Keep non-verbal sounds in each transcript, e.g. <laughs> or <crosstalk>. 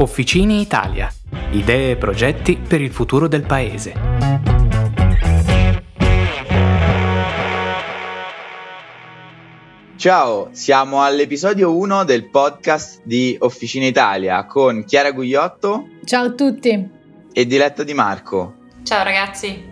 Officine Italia. Idee e progetti per il futuro del paese. Ciao, siamo all'episodio 1 del podcast di Officina Italia con Chiara Gugliotto. Ciao a tutti. E Diletta Di Marco. Ciao ragazzi.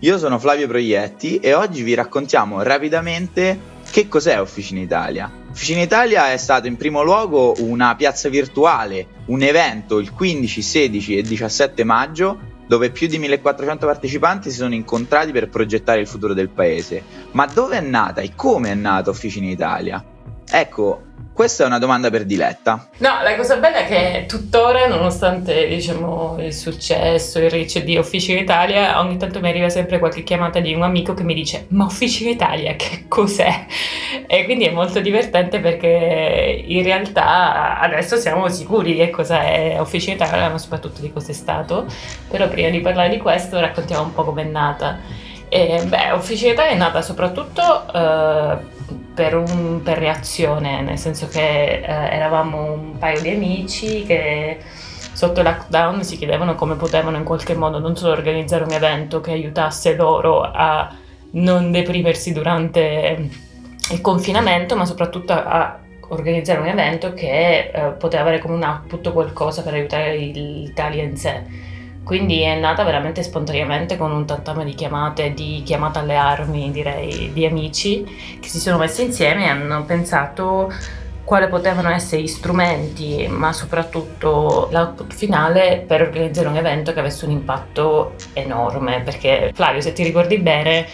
Io sono Flavio Proietti e oggi vi raccontiamo rapidamente che cos'è Officina Italia? Officina Italia è stato in primo luogo una piazza virtuale, un evento il 15, 16 e 17 maggio dove più di 1400 partecipanti si sono incontrati per progettare il futuro del paese. Ma dove è nata e come è nata Officina Italia? Ecco, questa è una domanda per Diletta. No, la cosa bella è che tuttora, nonostante diciamo, il successo, il reach di Officina Italia, ogni tanto mi arriva sempre qualche chiamata di un amico che mi dice ma Officina Italia che cos'è? E quindi è molto divertente perché in realtà adesso siamo sicuri che cosa è Officina Italia, ma soprattutto di cos'è stato. Però prima di parlare di questo raccontiamo un po' com'è nata. E, beh, Officina Italia è nata soprattutto... Eh, per, un, per reazione, nel senso che eh, eravamo un paio di amici che sotto lockdown si chiedevano come potevano in qualche modo non solo organizzare un evento che aiutasse loro a non deprimersi durante il confinamento, ma soprattutto a organizzare un evento che eh, poteva avere come un output qualcosa per aiutare l'Italia in sé. Quindi è nata veramente spontaneamente con un tantame di chiamate, di chiamate alle armi, direi, di amici che si sono messi insieme e hanno pensato quali potevano essere gli strumenti, ma soprattutto l'output finale per organizzare un evento che avesse un impatto enorme. Perché Flavio, se ti ricordi bene,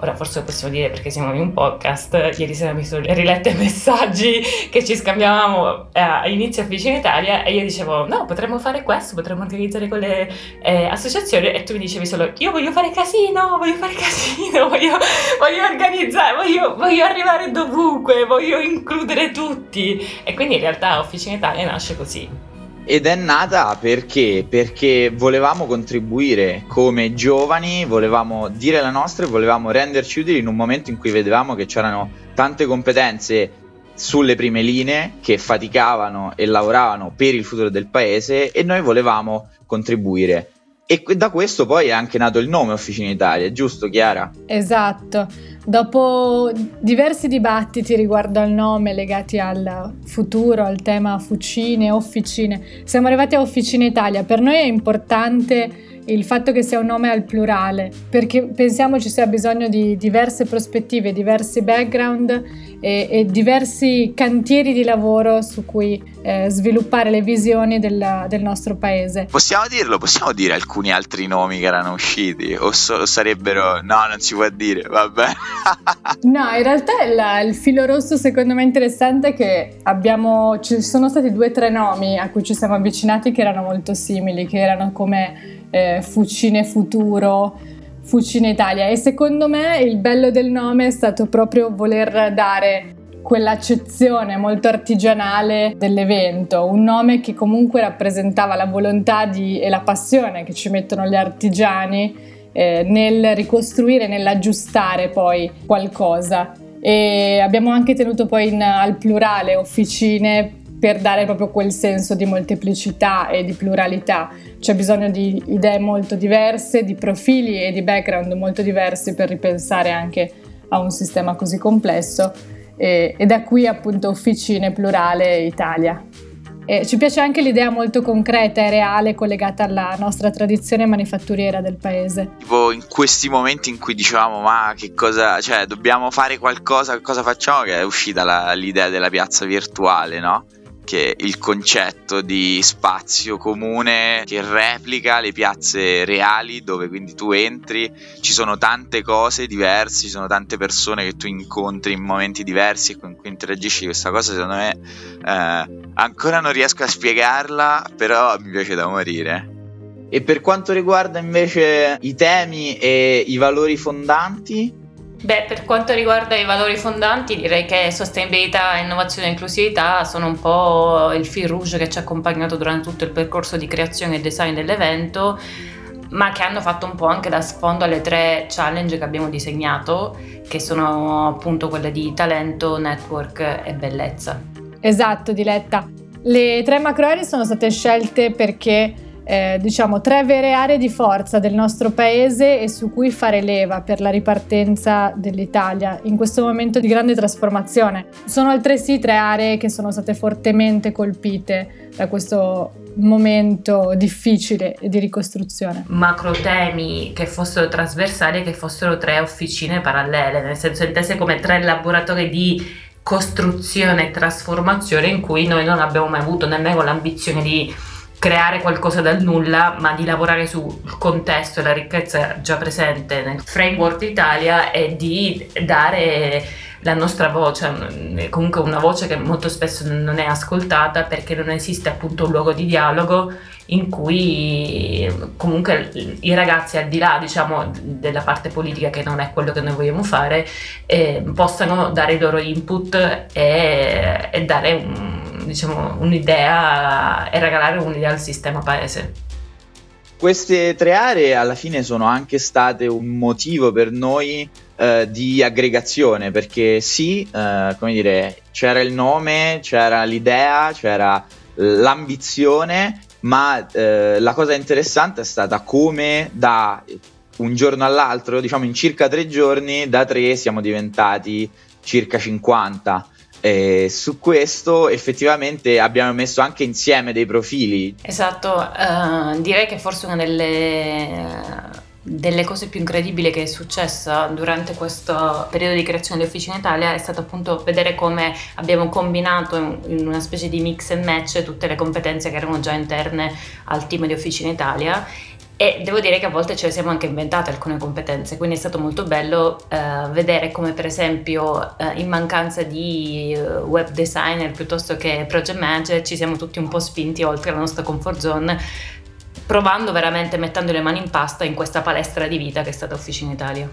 ora forse lo possiamo dire perché siamo in un podcast, ieri sera mi sono rilette messaggi che ci scambiavamo eh, a inizio Avvicina Italia e io dicevo no, potremmo fare questo, potremmo organizzare quelle eh, associazioni. E tu mi dicevi solo io voglio fare casino, voglio fare casino, <laughs> voglio, voglio organizzare, voglio, voglio, arrivare dovunque, voglio includere tutti. E quindi in realtà Officina Italia nasce così. Ed è nata perché? Perché volevamo contribuire come giovani, volevamo dire la nostra e volevamo renderci utili in un momento in cui vedevamo che c'erano tante competenze sulle prime linee che faticavano e lavoravano per il futuro del paese e noi volevamo contribuire. E da questo poi è anche nato il nome Officina Italia, giusto Chiara? Esatto. Dopo diversi dibattiti riguardo al nome legati al futuro, al tema fucine, officine, siamo arrivati a Officina Italia. Per noi è importante il fatto che sia un nome al plurale, perché pensiamo ci sia bisogno di diverse prospettive, diversi background e, e diversi cantieri di lavoro su cui eh, sviluppare le visioni del, del, nostro paese. Possiamo dirlo, possiamo dire alcuni altri nomi che erano usciti o, so, sarebbero... no, non si può dire, vabbè. <laughs> no, in realtà il, il filo rosso secondo me interessante è che abbiamo, ci sono stati due o tre nomi a cui ci siamo avvicinati che erano molto simili, che erano come eh, Fucine Futuro, Fucine Italia e secondo me il bello del nome è stato proprio voler dare quell'accezione molto artigianale dell'evento, un nome che comunque rappresentava la volontà di, e la passione che ci mettono gli artigiani eh, nel ricostruire, nell'aggiustare poi qualcosa. E abbiamo anche tenuto poi in, al plurale officine per dare proprio quel senso di molteplicità e di pluralità. C'è bisogno di idee molto diverse, di profili e di background molto diversi per ripensare anche a un sistema così complesso e, e da qui appunto Officine Plurale Italia. E ci piace anche l'idea molto concreta e reale collegata alla nostra tradizione manifatturiera del paese. Tipo in questi momenti in cui dicevamo ma che cosa, cioè dobbiamo fare qualcosa, cosa facciamo? Che è uscita la, l'idea della piazza virtuale, no? Che il concetto di spazio comune che replica le piazze reali dove quindi tu entri, ci sono tante cose diverse, ci sono tante persone che tu incontri in momenti diversi e con cui interagisci, questa cosa secondo me eh, ancora non riesco a spiegarla, però mi piace da morire. E per quanto riguarda invece i temi e i valori fondanti, Beh, per quanto riguarda i valori fondanti, direi che sostenibilità, innovazione e inclusività sono un po' il fil rouge che ci ha accompagnato durante tutto il percorso di creazione e design dell'evento, ma che hanno fatto un po' anche da sfondo alle tre challenge che abbiamo disegnato, che sono appunto quelle di talento, network e bellezza. Esatto, Diletta. Le tre macro aree sono state scelte perché eh, diciamo, tre vere aree di forza del nostro paese e su cui fare leva per la ripartenza dell'Italia in questo momento di grande trasformazione. Sono altresì tre aree che sono state fortemente colpite da questo momento difficile di ricostruzione. Macro temi che fossero trasversali e che fossero tre officine parallele, nel senso intese come tre laboratori di costruzione e trasformazione in cui noi non abbiamo mai avuto nemmeno l'ambizione di creare qualcosa dal nulla, ma di lavorare sul contesto e la ricchezza già presente nel framework d'Italia e di dare la nostra voce, comunque una voce che molto spesso non è ascoltata perché non esiste appunto un luogo di dialogo in cui comunque i ragazzi al di là diciamo della parte politica che non è quello che noi vogliamo fare eh, possano dare i loro input e, e dare un, diciamo, un'idea e regalare un'idea al sistema paese. Queste tre aree alla fine sono anche state un motivo per noi eh, di aggregazione, perché sì, eh, come dire, c'era il nome, c'era l'idea, c'era l'ambizione, ma eh, la cosa interessante è stata come da un giorno all'altro, diciamo in circa tre giorni, da tre siamo diventati circa 50. E su questo effettivamente abbiamo messo anche insieme dei profili. Esatto, uh, direi che forse una delle, delle, cose più incredibili che è successa durante questo periodo di creazione di Officina Italia è stato appunto vedere come abbiamo combinato in una specie di mix and match tutte le competenze che erano già interne al team di Officina Italia e devo dire che a volte ce le siamo anche inventate alcune competenze, quindi è stato molto bello eh, vedere come per esempio eh, in mancanza di eh, web designer piuttosto che project manager ci siamo tutti un po' spinti oltre la nostra comfort zone, provando veramente, mettendo le mani in pasta in questa palestra di vita che è stata Officina Italia.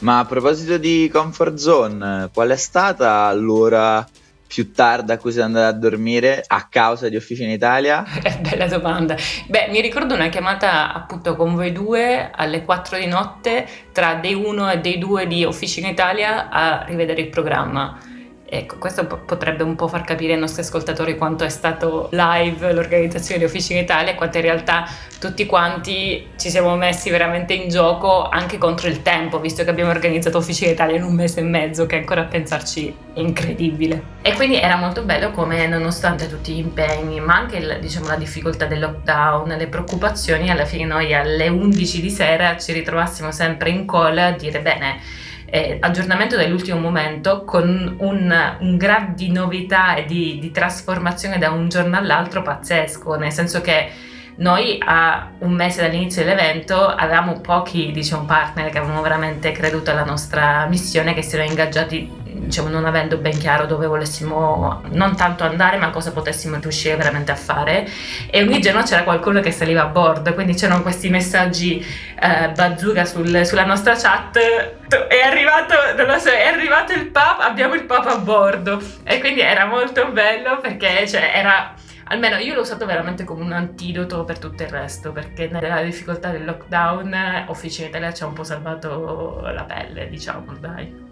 Ma a proposito di comfort zone, qual è stata l'ora più tarda a cui sei andata a dormire a causa di Officina Italia? Bella domanda. Beh, mi ricordo una chiamata appunto con voi due alle 4 di notte tra dei 1 e dei 2 di Officina Italia a rivedere il programma Ecco, questo potrebbe un po' far capire ai nostri ascoltatori quanto è stato live l'organizzazione di Officina Italia e quanto in realtà tutti quanti ci siamo messi veramente in gioco anche contro il tempo, visto che abbiamo organizzato Officina Italia in un mese e mezzo, che ancora a pensarci è incredibile. E quindi era molto bello come nonostante tutti gli impegni, ma anche diciamo, la difficoltà del lockdown, le preoccupazioni, alla fine noi alle 11 di sera ci ritrovassimo sempre in call a dire bene eh, aggiornamento dell'ultimo momento con un, un grado di novità e di, di trasformazione da un giorno all'altro pazzesco, nel senso che noi a un mese dall'inizio dell'evento avevamo pochi diciamo, partner che avevano veramente creduto alla nostra missione, che si erano ingaggiati diciamo, non avendo ben chiaro dove volessimo non tanto andare ma cosa potessimo riuscire veramente a fare. E ogni giorno c'era qualcuno che saliva a bordo quindi c'erano questi messaggi eh, bazooka sul, sulla nostra chat è arrivato, so, è arrivato il pub abbiamo il pub a bordo. E quindi era molto bello perché cioè, era almeno io l'ho usato veramente come un antidoto per tutto il resto, perché nella difficoltà del lockdown Officina Italia ci ha un po' salvato la pelle, diciamo, dai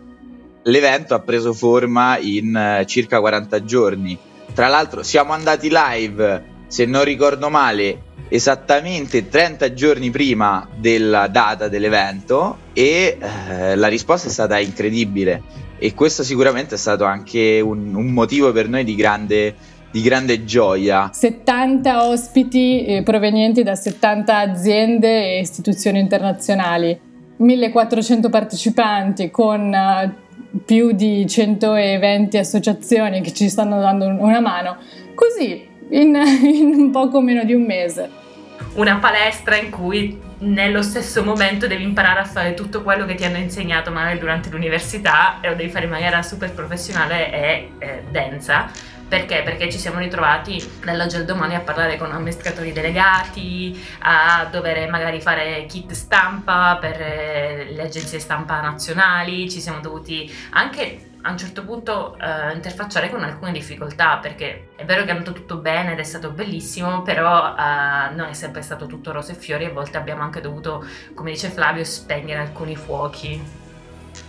l'evento ha preso forma in eh, circa 40 giorni. Tra l'altro siamo andati live, se non ricordo male, esattamente 30 giorni prima della data dell'evento e eh, la risposta è stata incredibile e questo sicuramente è stato anche un, un motivo per noi di grande, di grande gioia. 70 ospiti eh, provenienti da 70 aziende e istituzioni internazionali, 1400 partecipanti con uh, più di 120 associazioni che ci stanno dando una mano, così in, <laughs> in poco meno di un mese. Una palestra in cui nello stesso momento devi imparare a fare tutto quello che ti hanno insegnato magari durante l'università e lo devi fare in maniera super professionale e eh, densa perché? Perché ci siamo ritrovati dall'oggi al domani a parlare con amministratori delegati, a dover magari fare kit stampa per eh, le agenzie stampa nazionali, ci siamo dovuti anche a un certo punto uh, interfacciare con alcune difficoltà perché è vero che è andato tutto bene ed è stato bellissimo però uh, non è sempre stato tutto rose e fiori. A volte abbiamo anche dovuto come dice Flavio spegnere alcuni fuochi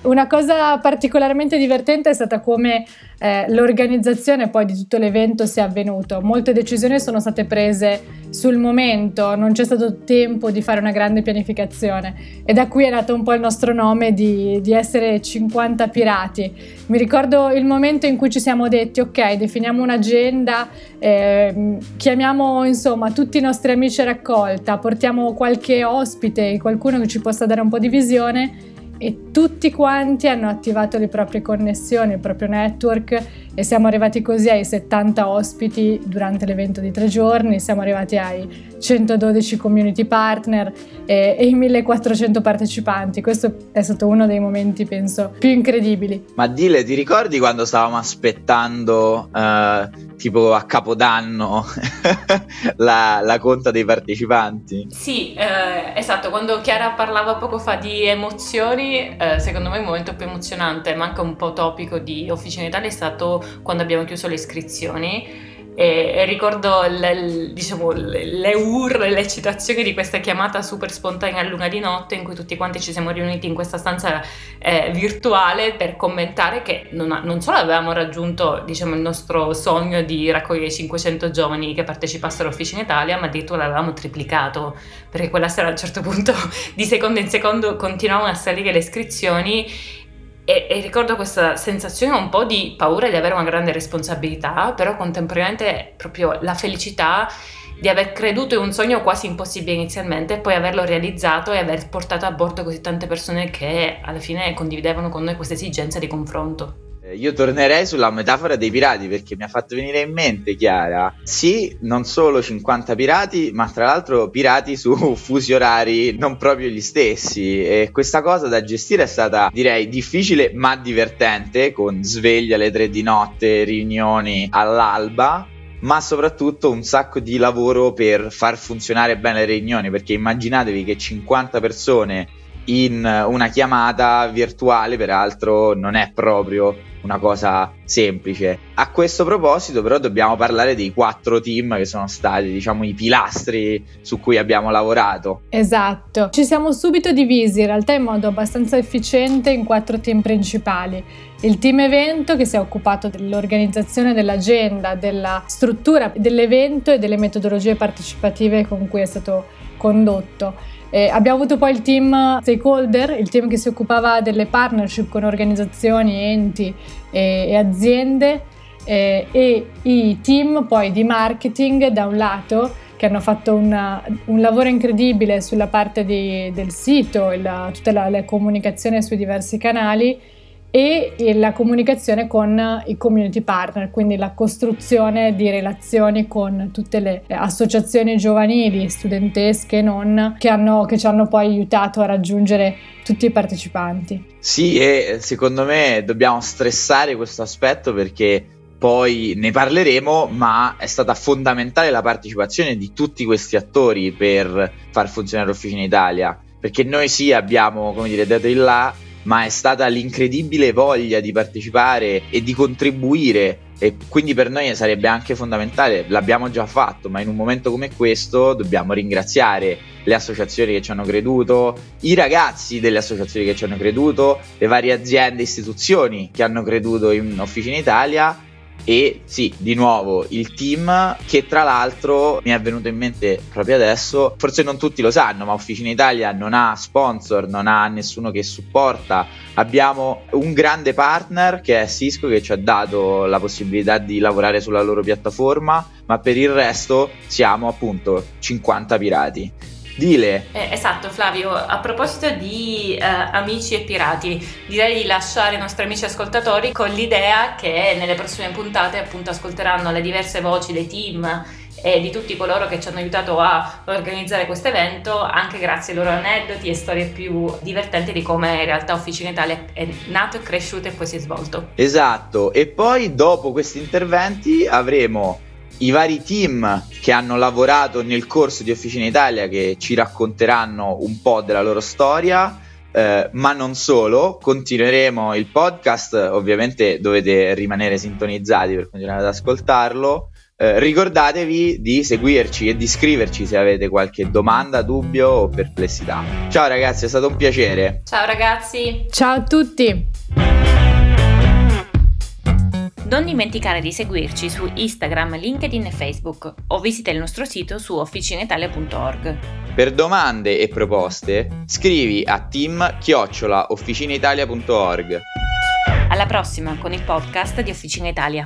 Una cosa particolarmente divertente è stata come eh, l'organizzazione poi di tutto l'evento sia avvenuto. Molte decisioni sono state prese sul momento, non c'è stato tempo di fare una grande pianificazione e da qui è nato un po' il nostro nome di, di essere 50 pirati. Mi ricordo il momento in cui ci siamo detti ok, definiamo un'agenda, eh, chiamiamo insomma tutti i nostri amici a raccolta, portiamo qualche ospite, qualcuno che ci possa dare un po' di visione e tutti quanti hanno attivato le proprie connessioni, il proprio network e siamo arrivati così ai 70 ospiti durante l'evento di tre giorni, siamo arrivati ai 112 community partner e, e i 1400 partecipanti. Questo è stato uno dei momenti, penso, più incredibili. Ma Dile, ti ricordi quando stavamo aspettando, eh, tipo a Capodanno, <laughs> la, la, conta dei partecipanti? Sì, eh, esatto. Quando Chiara parlava poco fa di emozioni, eh, secondo me il momento più emozionante, ma anche un po' topico di Officina Italia è stato quando abbiamo chiuso le iscrizioni e, ricordo le, diciamo, le urle, le citazioni di questa chiamata super spontanea a luna di notte in cui tutti quanti ci siamo riuniti in questa stanza eh, virtuale per commentare che non, non solo avevamo raggiunto diciamo, il nostro sogno di raccogliere 500 giovani che partecipassero all'Officina Italia, ma addirittura l'avevamo triplicato perché quella sera a un certo punto <laughs> di secondo in secondo continuavano a salire le iscrizioni e, e, ricordo questa sensazione un po' di paura di avere una grande responsabilità, però contemporaneamente proprio la felicità di aver creduto in un sogno quasi impossibile inizialmente e poi averlo realizzato e aver portato a bordo così tante persone che alla fine condividevano con noi questa esigenza di confronto. Eh, io tornerei sulla metafora dei pirati perché mi ha fatto venire in mente, Chiara, sì, non solo 50 pirati, ma tra l'altro pirati su <laughs> fusi orari non proprio gli stessi. E questa cosa da gestire è stata, direi, difficile ma divertente, con sveglia alle 3 di notte, riunioni all'alba, ma soprattutto un sacco di lavoro per far funzionare bene le riunioni, perché immaginatevi che 50 persone in una chiamata virtuale, peraltro, non è proprio una cosa semplice. A questo proposito, però, dobbiamo parlare dei quattro team che sono stati, diciamo, i pilastri su cui abbiamo lavorato. Esatto. Ci siamo subito divisi, in realtà in modo abbastanza efficiente, in quattro team principali. Il team evento che si è occupato dell'organizzazione dell'agenda, della struttura dell'evento e delle metodologie partecipative con cui è stato condotto eh, abbiamo avuto poi il team stakeholder, il team che si occupava delle partnership con organizzazioni, enti e, e aziende eh, e i team poi di marketing da un lato che hanno fatto una, un lavoro incredibile sulla parte di, del sito, la, tutta la, la comunicazione sui diversi canali e la comunicazione con i community partner, quindi la costruzione di relazioni con tutte le associazioni giovanili, studentesche e non, che, hanno, che ci hanno poi aiutato a raggiungere tutti i partecipanti. Sì, e secondo me dobbiamo stressare questo aspetto perché poi ne parleremo, ma è stata fondamentale la partecipazione di tutti questi attori per far funzionare Officina Italia, perché noi sì abbiamo, come dire, dato il là, ma è stata l'incredibile voglia di partecipare e di contribuire. E quindi per noi sarebbe anche fondamentale, l'abbiamo già fatto, ma in un momento come questo dobbiamo ringraziare le associazioni che ci hanno creduto, i ragazzi delle associazioni che ci hanno creduto, le varie aziende e istituzioni che hanno creduto in Officina Italia e sì, di nuovo il team che tra l'altro mi è venuto in mente proprio adesso, forse non tutti lo sanno, ma Officina Italia non ha sponsor, non ha nessuno che supporta. Abbiamo un grande partner che è Cisco che ci ha dato la possibilità di lavorare sulla loro piattaforma, ma per il resto siamo appunto 50 pirati. Dile. Eh, esatto Flavio, a proposito di eh, amici e pirati, direi di lasciare i nostri amici ascoltatori con l'idea che nelle prossime puntate appunto ascolteranno le diverse voci dei team e di tutti coloro che ci hanno aiutato a organizzare questo evento, anche grazie ai loro aneddoti e storie più divertenti di come in realtà Officina Italia è nato, è cresciuto e poi si è svolto. Esatto, e poi dopo questi interventi avremo i vari team che hanno lavorato nel corso di Officina Italia che ci racconteranno un po' della loro storia. Eh, ma non solo, continueremo il podcast, ovviamente dovete rimanere sintonizzati per continuare ad ascoltarlo, Eh, ricordatevi di seguirci e di scriverci se avete qualche domanda, dubbio o perplessità. Ciao ragazzi, è stato un piacere. Ciao ragazzi. Ciao a tutti. Non dimenticare di seguirci su Instagram, LinkedIn e Facebook o visita il nostro sito su officinetalia.org. Per domande e proposte scrivi a team-officinaitalia.org. Alla prossima con il podcast di Officina Italia.